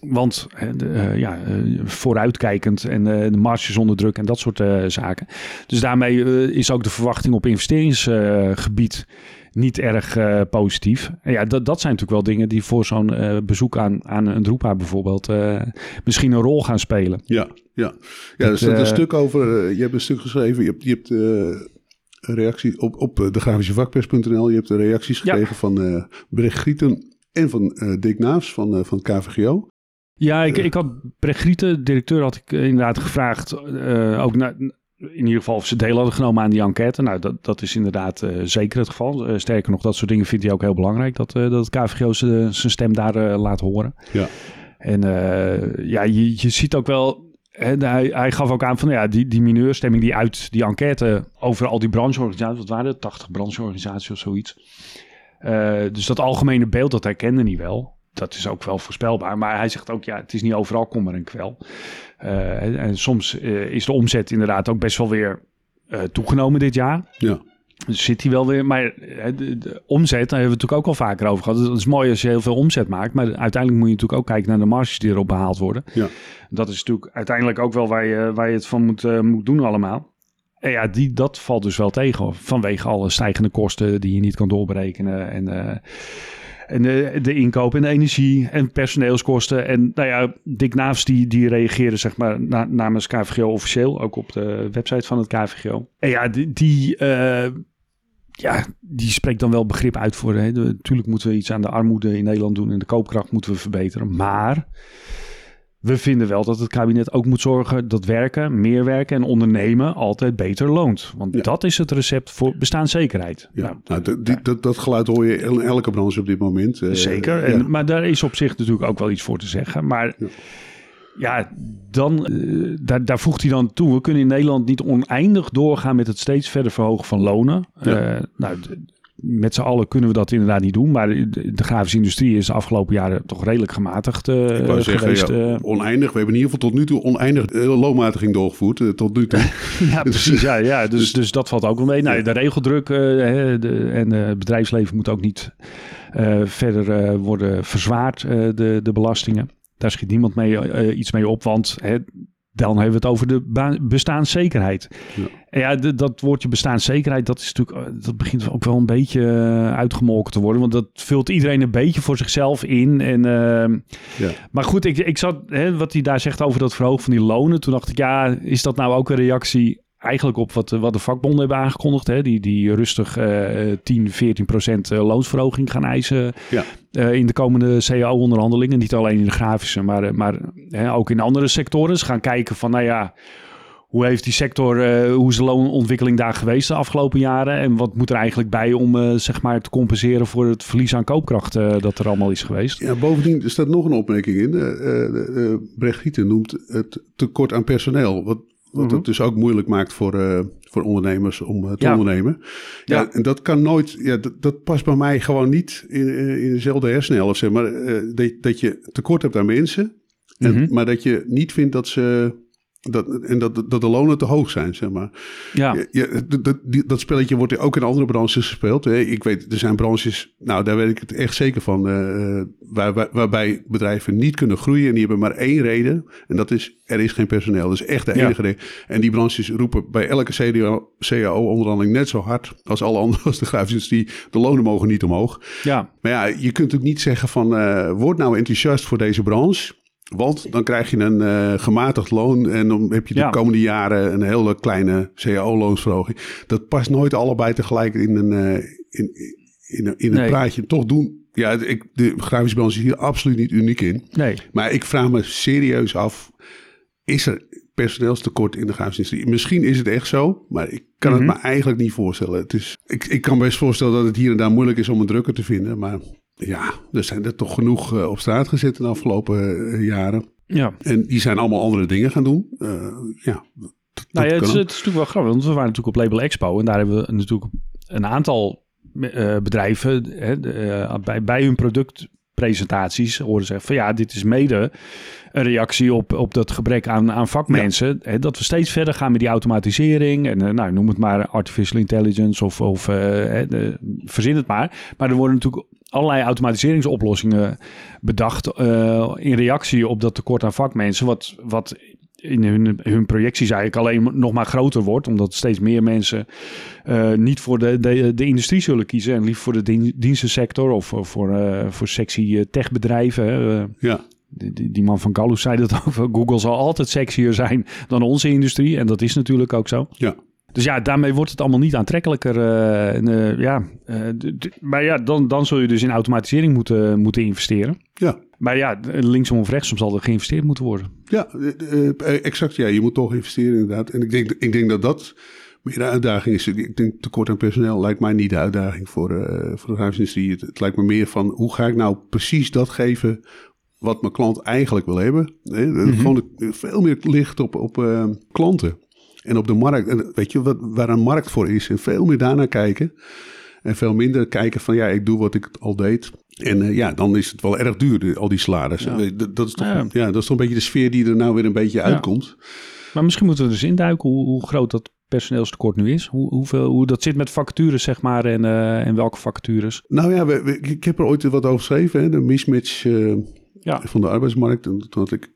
Want de, ja, vooruitkijkend en de marges onder druk en dat soort zaken. Dus daarmee is ook de verwachting op investeringsgebied niet erg eh, positief. En ja, dat, dat zijn natuurlijk wel dingen die voor zo'n eh, bezoek aan, aan een Droepa bijvoorbeeld eh, misschien een rol gaan spelen. Ja, ja. ja er staat een stuk over. je hebt een stuk geschreven. Je hebt, je hebt eh, een reactie op, op de grafische vakpers.nl. Je hebt de reacties Ja. gekregen van Brecht Gieten en van Dick Naafs van, van KVGO. Ja, ik, ik had Brecht Grieten, directeur, had ik inderdaad gevraagd. ook naar, in ieder geval of ze deel hadden genomen aan die enquête. Nou, dat, dat is inderdaad eh, zeker het geval. Eh, sterker nog, dat soort dingen vindt hij ook heel belangrijk. Dat, eh, dat het KVGO zijn stem daar laat horen. Ja. En ja, je, je ziet ook wel... hè, hij, hij gaf ook aan van ja, die, die mineurstemming die uit die enquête over al die brancheorganisaties, wat waren het, 80 brancheorganisaties of zoiets. Dus dat algemene beeld, dat herkende hij wel. Dat is ook wel voorspelbaar. Maar hij zegt ook, ja, het is niet overal kommer en kwel. Eh, en, en soms eh, is de omzet inderdaad ook best wel weer eh, toegenomen dit jaar. Ja, Dus zit hij wel weer. Maar de, de omzet, daar hebben we het natuurlijk ook al vaker over gehad. Het is mooi als je heel veel omzet maakt. Maar uiteindelijk moet je natuurlijk ook kijken naar de marges die erop behaald worden. ja. Dat is natuurlijk uiteindelijk ook wel waar je, waar je het van moet, moet doen allemaal. En ja, die, dat valt dus wel tegen. Vanwege alle stijgende kosten die je niet kan doorberekenen. En, en de, de inkoop en energie en personeelskosten. En nou ja, Dick Naafs die, die reageerde zeg maar na- namens KVGO officieel. Ook op de website van het KVGO. En ja, die... die eh, ja, die spreekt dan wel begrip uit voor. Hè. Natuurlijk moeten we iets aan de armoede in Nederland doen en de koopkracht moeten we verbeteren. Maar we vinden wel dat het kabinet ook moet zorgen dat werken, meer werken en ondernemen altijd beter loont. Want Ja. dat is het recept voor bestaanszekerheid. ja. Nou, Nou, dat- die- dat, dat geluid hoor je in elke branche op dit moment. eh, Zeker. ja. En, Maar daar is op zich natuurlijk ook wel iets voor te zeggen. Maar Ja. ja, dan, eh, daar, daar voegt hij dan toe. We kunnen in Nederland niet oneindig doorgaan met het steeds verder verhogen van lonen. Ja. Eh, nou, met z'n allen kunnen we dat inderdaad niet doen. Maar de, de grafische industrie is de afgelopen jaren toch redelijk gematigd uh, Ik wou geweest. zeggen, ja, oneindig. We hebben in ieder geval tot nu toe oneindig uh, loonmatiging doorgevoerd. Tot nu toe. ja, precies. Ja, ja. Dus, dus dat valt ook wel mee. Nou, de regeldruk de, en het bedrijfsleven moet ook niet verder worden verzwaard, de, de belastingen. Daar schiet niemand mee, iets mee op, want hè, dan hebben we het over de bestaanszekerheid. Ja. En ja, dat woordje bestaanszekerheid, dat is natuurlijk, dat begint ook wel een beetje uitgemolken te worden. Want dat vult iedereen een beetje voor zichzelf in. En, uh, ja. Maar goed, ik, ik zat, hè, wat hij daar zegt over dat verhogen van die lonen. Toen dacht ik, ja, is dat nou ook een reactie eigenlijk op wat, wat de vakbonden hebben aangekondigd. Hè? Die, die rustig uh, 10, 14 procent loonsverhoging gaan eisen ja. uh, in de komende CAO-onderhandelingen. Niet alleen in de grafische, maar, maar hè, ook in andere sectoren. Ze gaan kijken van, nou ja, hoe heeft die sector, uh, hoe is de loonontwikkeling daar geweest de afgelopen jaren? En wat moet er eigenlijk bij om zeg maar te compenseren voor het verlies aan koopkracht dat er allemaal is geweest? Ja, bovendien er staat nog een opmerking in. Brecht Gieten noemt het tekort aan personeel. Wat wat het dus ook moeilijk maakt voor, uh, voor ondernemers om uh, te ja. ondernemen. Ja, ja, en dat kan nooit, ja, dat, dat past bij mij gewoon niet in, in dezelfde hersenhelft. Zeg maar uh, dat, dat je tekort hebt aan mensen, en, mm -hmm. maar dat je niet vindt dat ze dat, en dat, dat de lonen te hoog zijn, zeg maar. Ja. ja dat, dat, spelletje wordt ook in andere branches gespeeld. Ik weet, er zijn branches, nou daar weet ik het echt zeker van, uh, waar, waar, waarbij bedrijven niet kunnen groeien. En die hebben maar één reden. En dat is, er is geen personeel. Dat is echt de enige ja. reden. En die branches roepen bij elke CAO-onderhandeling net zo hard als alle andere, als de grafische. De lonen mogen niet omhoog. Ja. Maar ja, je kunt ook niet zeggen van, uh, word nou enthousiast voor deze branche. Want dan krijg je een uh, gematigd loon en dan heb je de ja. komende jaren een hele kleine cao-loonsverhoging. Dat past nooit allebei tegelijk in een, uh, in, in, in een nee. praatje. Toch doen. Ja, ik, de grafische branche is hier absoluut niet uniek in. Nee. Maar ik vraag me serieus af: is er personeelstekort in de grafische industrie? Misschien is het echt zo, maar ik kan het me eigenlijk niet voorstellen. Het is, ik, ik kan best voorstellen dat het hier en daar moeilijk is om een drukker te vinden, maar ja, er zijn er toch genoeg uh, op straat gezet de afgelopen uh, jaren. Ja. En die zijn allemaal andere dingen gaan doen. Uh, ja, nou ja, het, is, het, is natuurlijk wel grappig, want we waren natuurlijk op Label Expo en daar hebben we natuurlijk een aantal bedrijven hè, bij, bij hun productpresentaties horen zeggen van ja, dit is mede een reactie op, op dat gebrek aan, aan vakmensen. Ja. Hè, dat we steeds verder gaan met die automatisering. En nou, noem het maar artificial intelligence of, of de, verzin het maar. Maar er worden natuurlijk allerlei automatiseringsoplossingen bedacht uh, in reactie op dat tekort aan vakmensen, wat, wat in hun, hun projecties eigenlijk alleen nog maar groter wordt, omdat steeds meer mensen uh, niet voor de, de, de industrie zullen kiezen en liefst voor de dien, dienstensector of, of voor, uh, voor sexy techbedrijven. ja. Die, die, man van Gallus zei dat over. Google zal altijd sexier zijn dan onze industrie. En dat is natuurlijk ook zo. Ja. Dus ja, daarmee wordt het allemaal niet aantrekkelijker. Uh, uh, ja, uh, maar ja, dan, dan zul je dus in automatisering moeten, moeten investeren. Ja. Maar ja, linksom of rechtsom zal er geïnvesteerd moeten worden. Ja, exact. Ja, je moet toch investeren inderdaad. En ik denk, ik denk dat dat meer de uitdaging is. Ik denk tekort aan personeel lijkt mij niet de uitdaging voor, voor de huisindustrie. Het, het lijkt me meer van hoe ga ik nou precies dat geven wat mijn klant eigenlijk wil hebben. Mm -hmm. Gewoon veel meer licht op, op klanten. En op de markt, en weet je, wat, waar een markt voor is. En veel meer daarnaar kijken. En veel minder kijken van ja, ik doe wat ik al deed. En uh, ja, dan is het wel erg duur, al die salarissen. Ja. Dat, dat, is toch, ja. ja. dat is toch een beetje de sfeer die er nou weer een beetje uitkomt. Maar misschien moeten we dus induiken hoe, hoe groot dat personeelstekort nu is? Hoe, hoeveel, hoe dat zit met vacatures, zeg maar, en, uh, en welke vacatures? Nou ja, we, we, ik heb er ooit wat over geschreven, hè, de mismatch uh, van de arbeidsmarkt. En toen had ik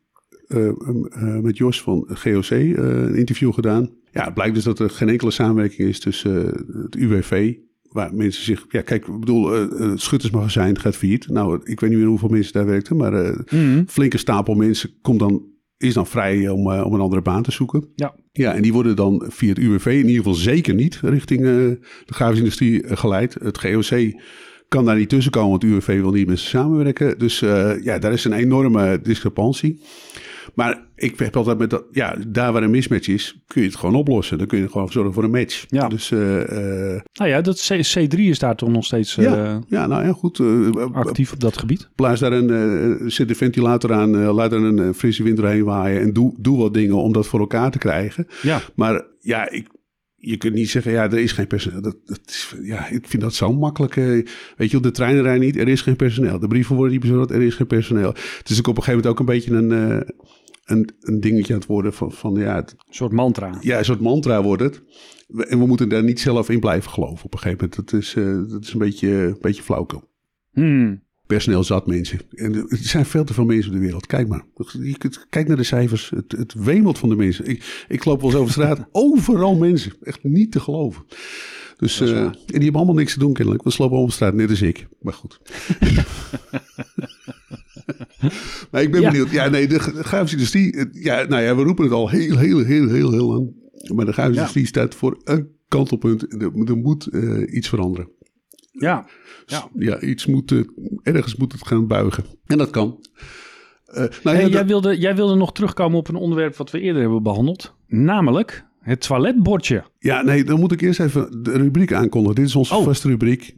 met Jos van GOC uh, een interview gedaan. Ja, het blijkt dus dat er geen enkele samenwerking is tussen het UWV, waar mensen zich... Ja, kijk, ik bedoel, het schuttersmagazijn gaat failliet. Nou, ik weet niet meer hoeveel mensen daar werkten, maar mm -hmm. flinke stapel mensen komt dan, is dan vrij om, om een andere baan te zoeken. Ja. Ja, en die worden dan via het UWV in ieder geval zeker niet richting de grafische industrie geleid. Het GOC kan daar niet tussenkomen, want UWV wil niet met ze samenwerken. Dus ja, daar is een enorme discrepantie. Maar ik heb altijd met dat, ja, daar waar een mismatch is, kun je het gewoon oplossen. Dan kun je gewoon zorgen voor een match. Ja. Dus, uh, nou ja, dat C, 3 is daar toch nog steeds uh, ja, ja, nou ja, goed. actief op dat gebied. Plaats daar een, zit de ventilator aan, laat er een frisse wind doorheen waaien en doe, doe wat dingen om dat voor elkaar te krijgen. Ja. Maar ja, ik, je kunt niet zeggen, ja, er is geen personeel. Dat, dat is, ja, ik vind dat zo makkelijk. weet je, op de treinen rijden niet, er is geen personeel. De brieven worden niet bezorgd, er is geen personeel. Het is ook op een gegeven moment ook een beetje een, eh, een, een dingetje aan het worden van, van ja, het- Een soort mantra. ja, een soort mantra wordt het. En we moeten daar niet zelf in blijven geloven op een gegeven moment. Dat is, eh, dat is een beetje, een beetje flauwkul. Hmm. Personeel zat mensen. En er zijn veel te veel mensen in de wereld. Kijk maar. Je kunt, kijk naar de cijfers. Het, het wemelt van de mensen. Ik, ik loop wel eens over straat. Overal mensen. Echt niet te geloven. Dus, waar. en die hebben allemaal niks te doen kennelijk. We slopen over straat, net als ik. Maar goed. maar ik ben Ja. benieuwd. Ja, nee, de, grafische industrie. Ja, nou ja, we roepen het al heel, heel, heel, heel, heel lang. Maar de grafische Ja. industrie staat voor een kantelpunt. Er, er moet eh, iets veranderen. Ja. Ja, Ja. iets moet, eh, ergens moet het gaan buigen. En dat kan. Eh, nou ja, Hey, jij, wilde, jij wilde nog terugkomen op een onderwerp wat we eerder hebben behandeld. Namelijk het toiletbordje. ja, nee, dan moet ik eerst even de rubriek aankondigen. Dit is onze Oh. vaste rubriek.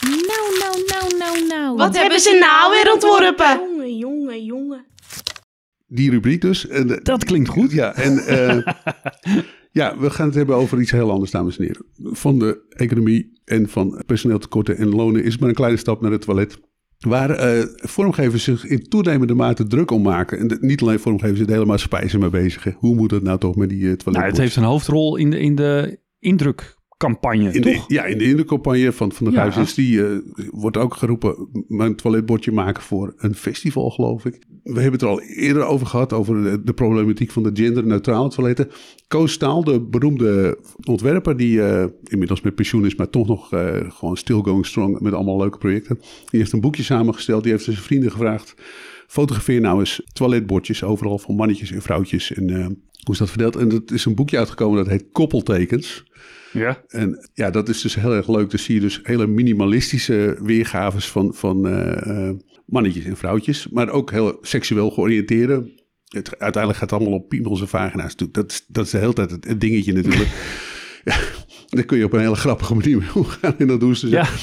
Nou, nou, nou, nou, nou. Wat hebben ze nou weer ontworpen? Jongen, jongen, jongen. Die rubriek dus. En, Dat klinkt goed. Ja, en eh, ja, we gaan het hebben over iets heel anders, dames en heren. Van de economie en van personeeltekorten en lonen is maar een kleine stap naar het toilet. Waar eh, vormgevers zich in toenemende mate druk om maken. En niet alleen vormgevers, de hele maatschappij is er mee bezig. Hoe moet het nou toch met die uh, Nou, het heeft een hoofdrol in de, in de indrukcampagne, In de, toch? ja, in de indrukcampagne van, van de Ja. Huisindustrie eh wordt ook geroepen... mijn toiletbordje maken voor een festival, geloof ik. We hebben het er al eerder over gehad... over de, de problematiek van de genderneutrale toiletten. Koos Staal, de beroemde ontwerper... die eh, inmiddels met pensioen is... maar toch nog eh, gewoon still going strong... met allemaal leuke projecten. Die heeft een boekje samengesteld. Die heeft zijn vrienden gevraagd... fotografeer nou eens toiletbordjes... overal van mannetjes en vrouwtjes... en hoe is dat verdeeld? En dat is een boekje uitgekomen... dat heet Koppeltekens... Ja. En ja, dat is dus heel erg leuk. Dan zie je dus hele minimalistische weergaves van, van eh, eh, mannetjes en vrouwtjes. Maar ook heel seksueel georiënteerde. Het, uiteindelijk gaat het allemaal op piemels en vagina's. natuurlijk. Dat, is- dat is de hele tijd het, het dingetje natuurlijk. ja, daar kun je op een hele grappige manier mee omgaan. En dat dus. Ja.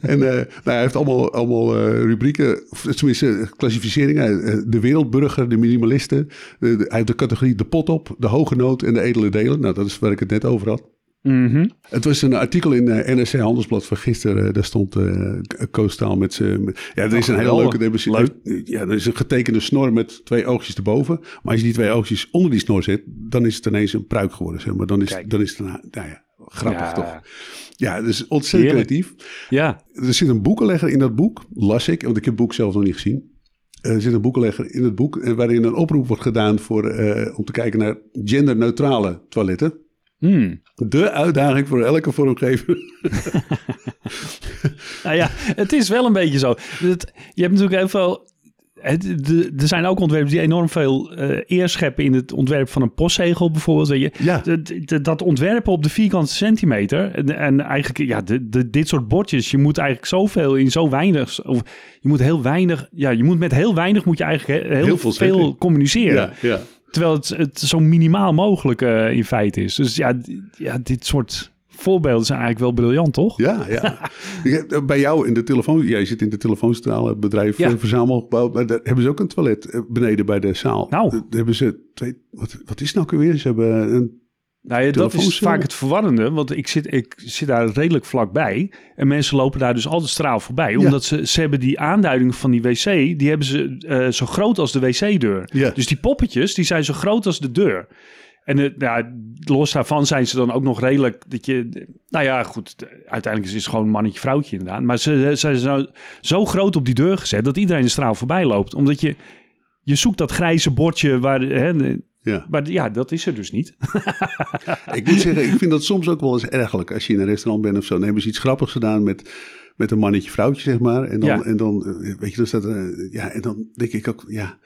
En eh, nou, hij heeft allemaal, allemaal eh, rubrieken, tenminste klassificeringen. Eh, de wereldburger, de minimalisten. Hij heeft de categorie de pot op, de hoge noot en de edele delen. Nou, dat is waar ik het net over had. Mhm. Het was een artikel in eh, NRC Handelsblad van gisteren. eh, daar stond Koostaal met zijn... Ja, er is Oh, een hele geweldig. leuke... ze- Ja, er is een getekende snor met twee oogjes erboven. Maar als je die twee oogjes onder die snor zet... dan is het ineens een pruik geworden. Zeg maar. dan, is, Kijk. dan is het een... Nou ja, grappig Ja. toch? Ja, dus ontzettend creatief. Ja. Er zit een boekenlegger in dat boek, las ik, want ik heb het boek zelf nog niet gezien. Er zit een boekenlegger in het boek waarin een oproep wordt gedaan voor, om te kijken naar genderneutrale toiletten. Hmm. De uitdaging voor elke vormgever. Nou ja, het is wel een beetje zo. Het, je hebt natuurlijk heel veel... Er zijn ook ontwerpers die enorm veel eh eer scheppen in het ontwerp van een postzegel bijvoorbeeld. Weet je. Ja. De- de- dat ontwerpen op de vierkante centimeter. En, en eigenlijk, ja, de, dit soort bordjes, je moet eigenlijk zoveel in zo weinig. Of je moet heel weinig, ja, je moet met heel weinig moet je eigenlijk he- heel, Heel veel veel, communiceren. Ja, ja. Terwijl het, het zo minimaal mogelijk eh, in feite is. Dus ja, ja, dit soort voorbeelden zijn eigenlijk wel briljant, toch? Ja, ja. Eh, Bij jou in de telefoon, jij zit in de telefooncentrale bedrijf, Ja. verzamelgebouw, maar daar hebben ze ook een toilet eh, beneden bij de zaal. Nou. Daar hebben ze twee, wat, wat is het nou weer? Ze hebben een, Nou ja, dat is vaak het verwarrende, want ik zit, ik zit daar redelijk vlakbij. En mensen lopen daar dus altijd straal voorbij. Ja. Omdat ze, ze hebben die aanduiding van die wc, die hebben ze eh, zo groot als de wc-deur. Ja. Dus die poppetjes, die zijn zo groot als de deur. En ja, los daarvan zijn ze dan ook nog redelijk dat je... Nou ja, goed, de- uiteindelijk is het gewoon een mannetje vrouwtje inderdaad. Maar ze, zijn zo, zo groot op die deur gezet dat iedereen de straal voorbij loopt. Omdat je, je zoekt dat grijze bordje waar... Hè, ja. maar ja, dat is er dus niet. Ik moet zeggen, ik vind dat soms ook wel eens ergelijk. Als je in een restaurant bent of zo, dan hebben ze iets grappigs gedaan met, met een mannetje vrouwtje, zeg maar. En dan, Ja. en dan eh, weet je, dan staat er, ja, en dan denk ik ook, ja,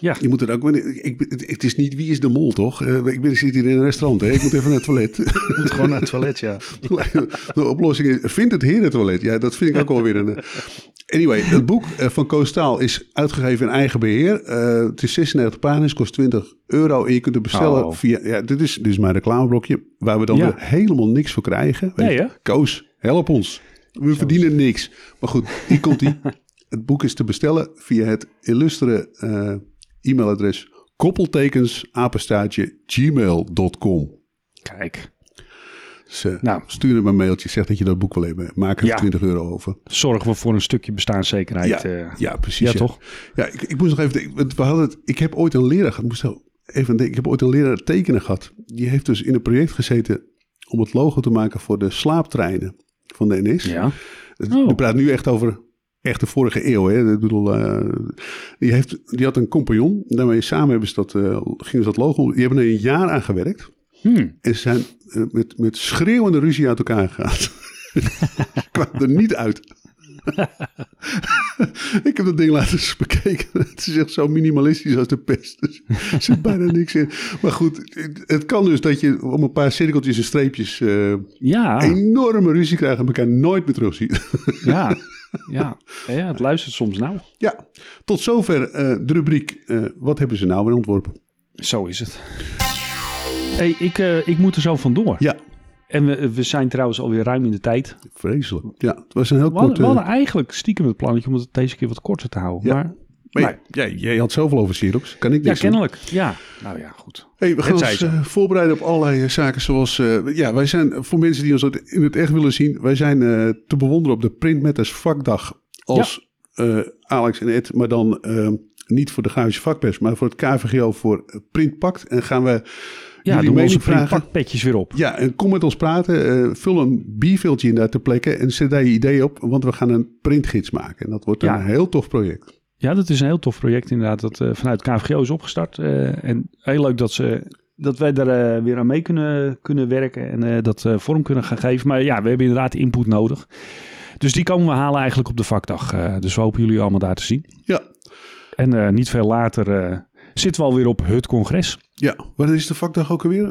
Ja. je moet er ook, ik, het, het is niet wie is de mol, toch? Eh, ik ben, ik zit hier in een restaurant, hè? ik moet even naar het toilet. moet gewoon naar het toilet, ja. De oplossing is, vind het herentoilet. Ja, dat vind ik ook wel weer een... eh, Anyway, het boek eh, van Koos Staal is uitgegeven in eigen beheer. Eh, het is 96 pagina's, kost 20 euro. En je kunt het bestellen Oh. via... Ja, dit is, dit is mijn reclameblokje, waar we dan Ja. weer helemaal niks voor krijgen. Weet Nee, hè? Koos, help ons. We verdienen niks. Maar goed, hier komt ie. Het boek is te bestellen via het illustere eh, e-mailadres koppeltekens apenstaartje gmail.com. Kijk. Dus, eh, Nou. stuur hem een mailtje, zeg dat je dat boek wil hebben. Maak er Ja. 20 euro over. Zorgen we voor een stukje bestaanszekerheid. Ja, eh. ja, precies. ja, toch? Ja, ik, ik moest nog even denken, want we hadden het, ik heb ooit een leraar gehad, ik moest zo even denken, ik heb ooit een leraar tekenen gehad. Die heeft dus in een project gezeten om het logo te maken voor de slaaptreinen van de NS. Ja. Het- Oh. Je praat nu echt over echt de vorige eeuw. Hè? Ik bedoel, eh, die, heeft, die had een compagnon. Daarmee samen hebben ze dat, eh, gingen ze dat logo. Die hebben er een jaar aan gewerkt. Hmm. En ze zijn eh, met, met schreeuwende ruzie uit elkaar gegaan. Kwam er niet uit. ik heb dat ding laten eens bekeken. Het is echt zo minimalistisch als de pest. Dus er zit bijna niks in. Maar goed, het, kan dus dat je om een paar cirkeltjes en streepjes eh, Ja, enorme ruzie krijgt en elkaar nooit meer terugziet. ja, ja. ja, het luistert soms nou. Ja, tot zover eh, de rubriek eh, Wat hebben ze nou weer ontworpen? Zo is het. hey, ik, eh, ik moet er zo vandoor. Ja, En we, we zijn trouwens alweer ruim in de tijd. vreselijk. Ja, het was een heel We hadden, kort... we hadden eigenlijk stiekem het plannetje om het deze keer wat korter te houden. Ja. Maar, maar ja, jij had zoveel over Xerox. Kan ik ja, niks doen. kennelijk. Ja, nou ja, goed. Hey, we gaan ons eh, voorbereiden op allerlei eh, zaken zoals... eh, ja, wij zijn, voor mensen die ons in het echt willen zien... wij zijn eh, te bewonderen op de Printmatters vakdag als eh, Alex en Ed... maar dan eh, niet voor de Grafische vakpers... maar voor het KVGO voor Printpact. En gaan we Ja, jullie doen we onze printpakpetjes weer op. Ja, en kom met ons praten. eh, vul een bierveeltje in daar ter plekke en zet daar je idee op, want we gaan een printgids maken. En dat wordt Ja. een heel tof project. Ja, dat is een heel tof project inderdaad. Dat eh, vanuit KVGO is opgestart. Eh, en heel leuk dat, ze, dat wij daar eh, weer aan mee kunnen, kunnen werken. En dat vorm kunnen gaan geven. Maar ja, we hebben inderdaad input nodig. Dus die komen we halen eigenlijk op de vakdag. Dus we hopen jullie allemaal daar te zien. Ja, En niet veel later zitten we alweer op het congres. ja. Wat is de vakdag ook alweer?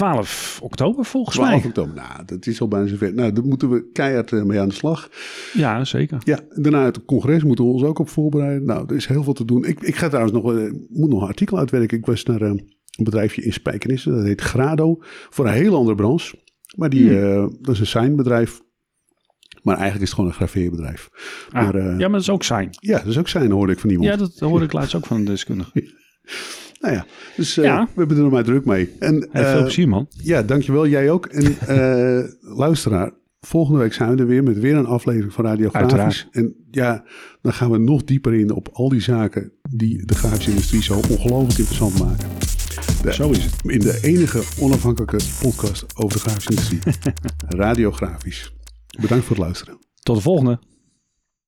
Eh 12 oktober volgens 12 mij. oktober. Nou, dat is al bijna zover. Nou, daar moeten we keihard eh, mee aan de slag. Ja, zeker. Ja, daarna het congres moeten we ons ook op voorbereiden. Nou, er is heel veel te doen. Ik, ik ga trouwens nog, eh, moet nog een artikel uitwerken. Ik was naar eh, een bedrijfje in Spijkenisse. Dat heet Grado. Voor een heel andere branche. Maar die, Hmm. eh, dat is een signbedrijf. Maar eigenlijk is het gewoon een graveerbedrijf. Ah, Maar, ja, maar dat is ook zijn. Ja, dat is ook zijn, hoorde ik van iemand. Ja, dat hoorde ik laatst ook van een deskundige. Nou ja, dus eh, Ja. we hebben er nog maar druk mee. En, Hey, veel eh, plezier man. ja, dankjewel. Jij ook. En eh, luisteraar, volgende week zijn we er weer met weer een aflevering van Radio Grafisch. Uiteraard. En ja, dan gaan we nog dieper in op al die zaken die de grafische industrie zo ongelooflijk interessant maken. De- Zo is het. In de enige onafhankelijke podcast over de grafische industrie. Radio Grafisch. Bedankt voor het luisteren. Tot de volgende.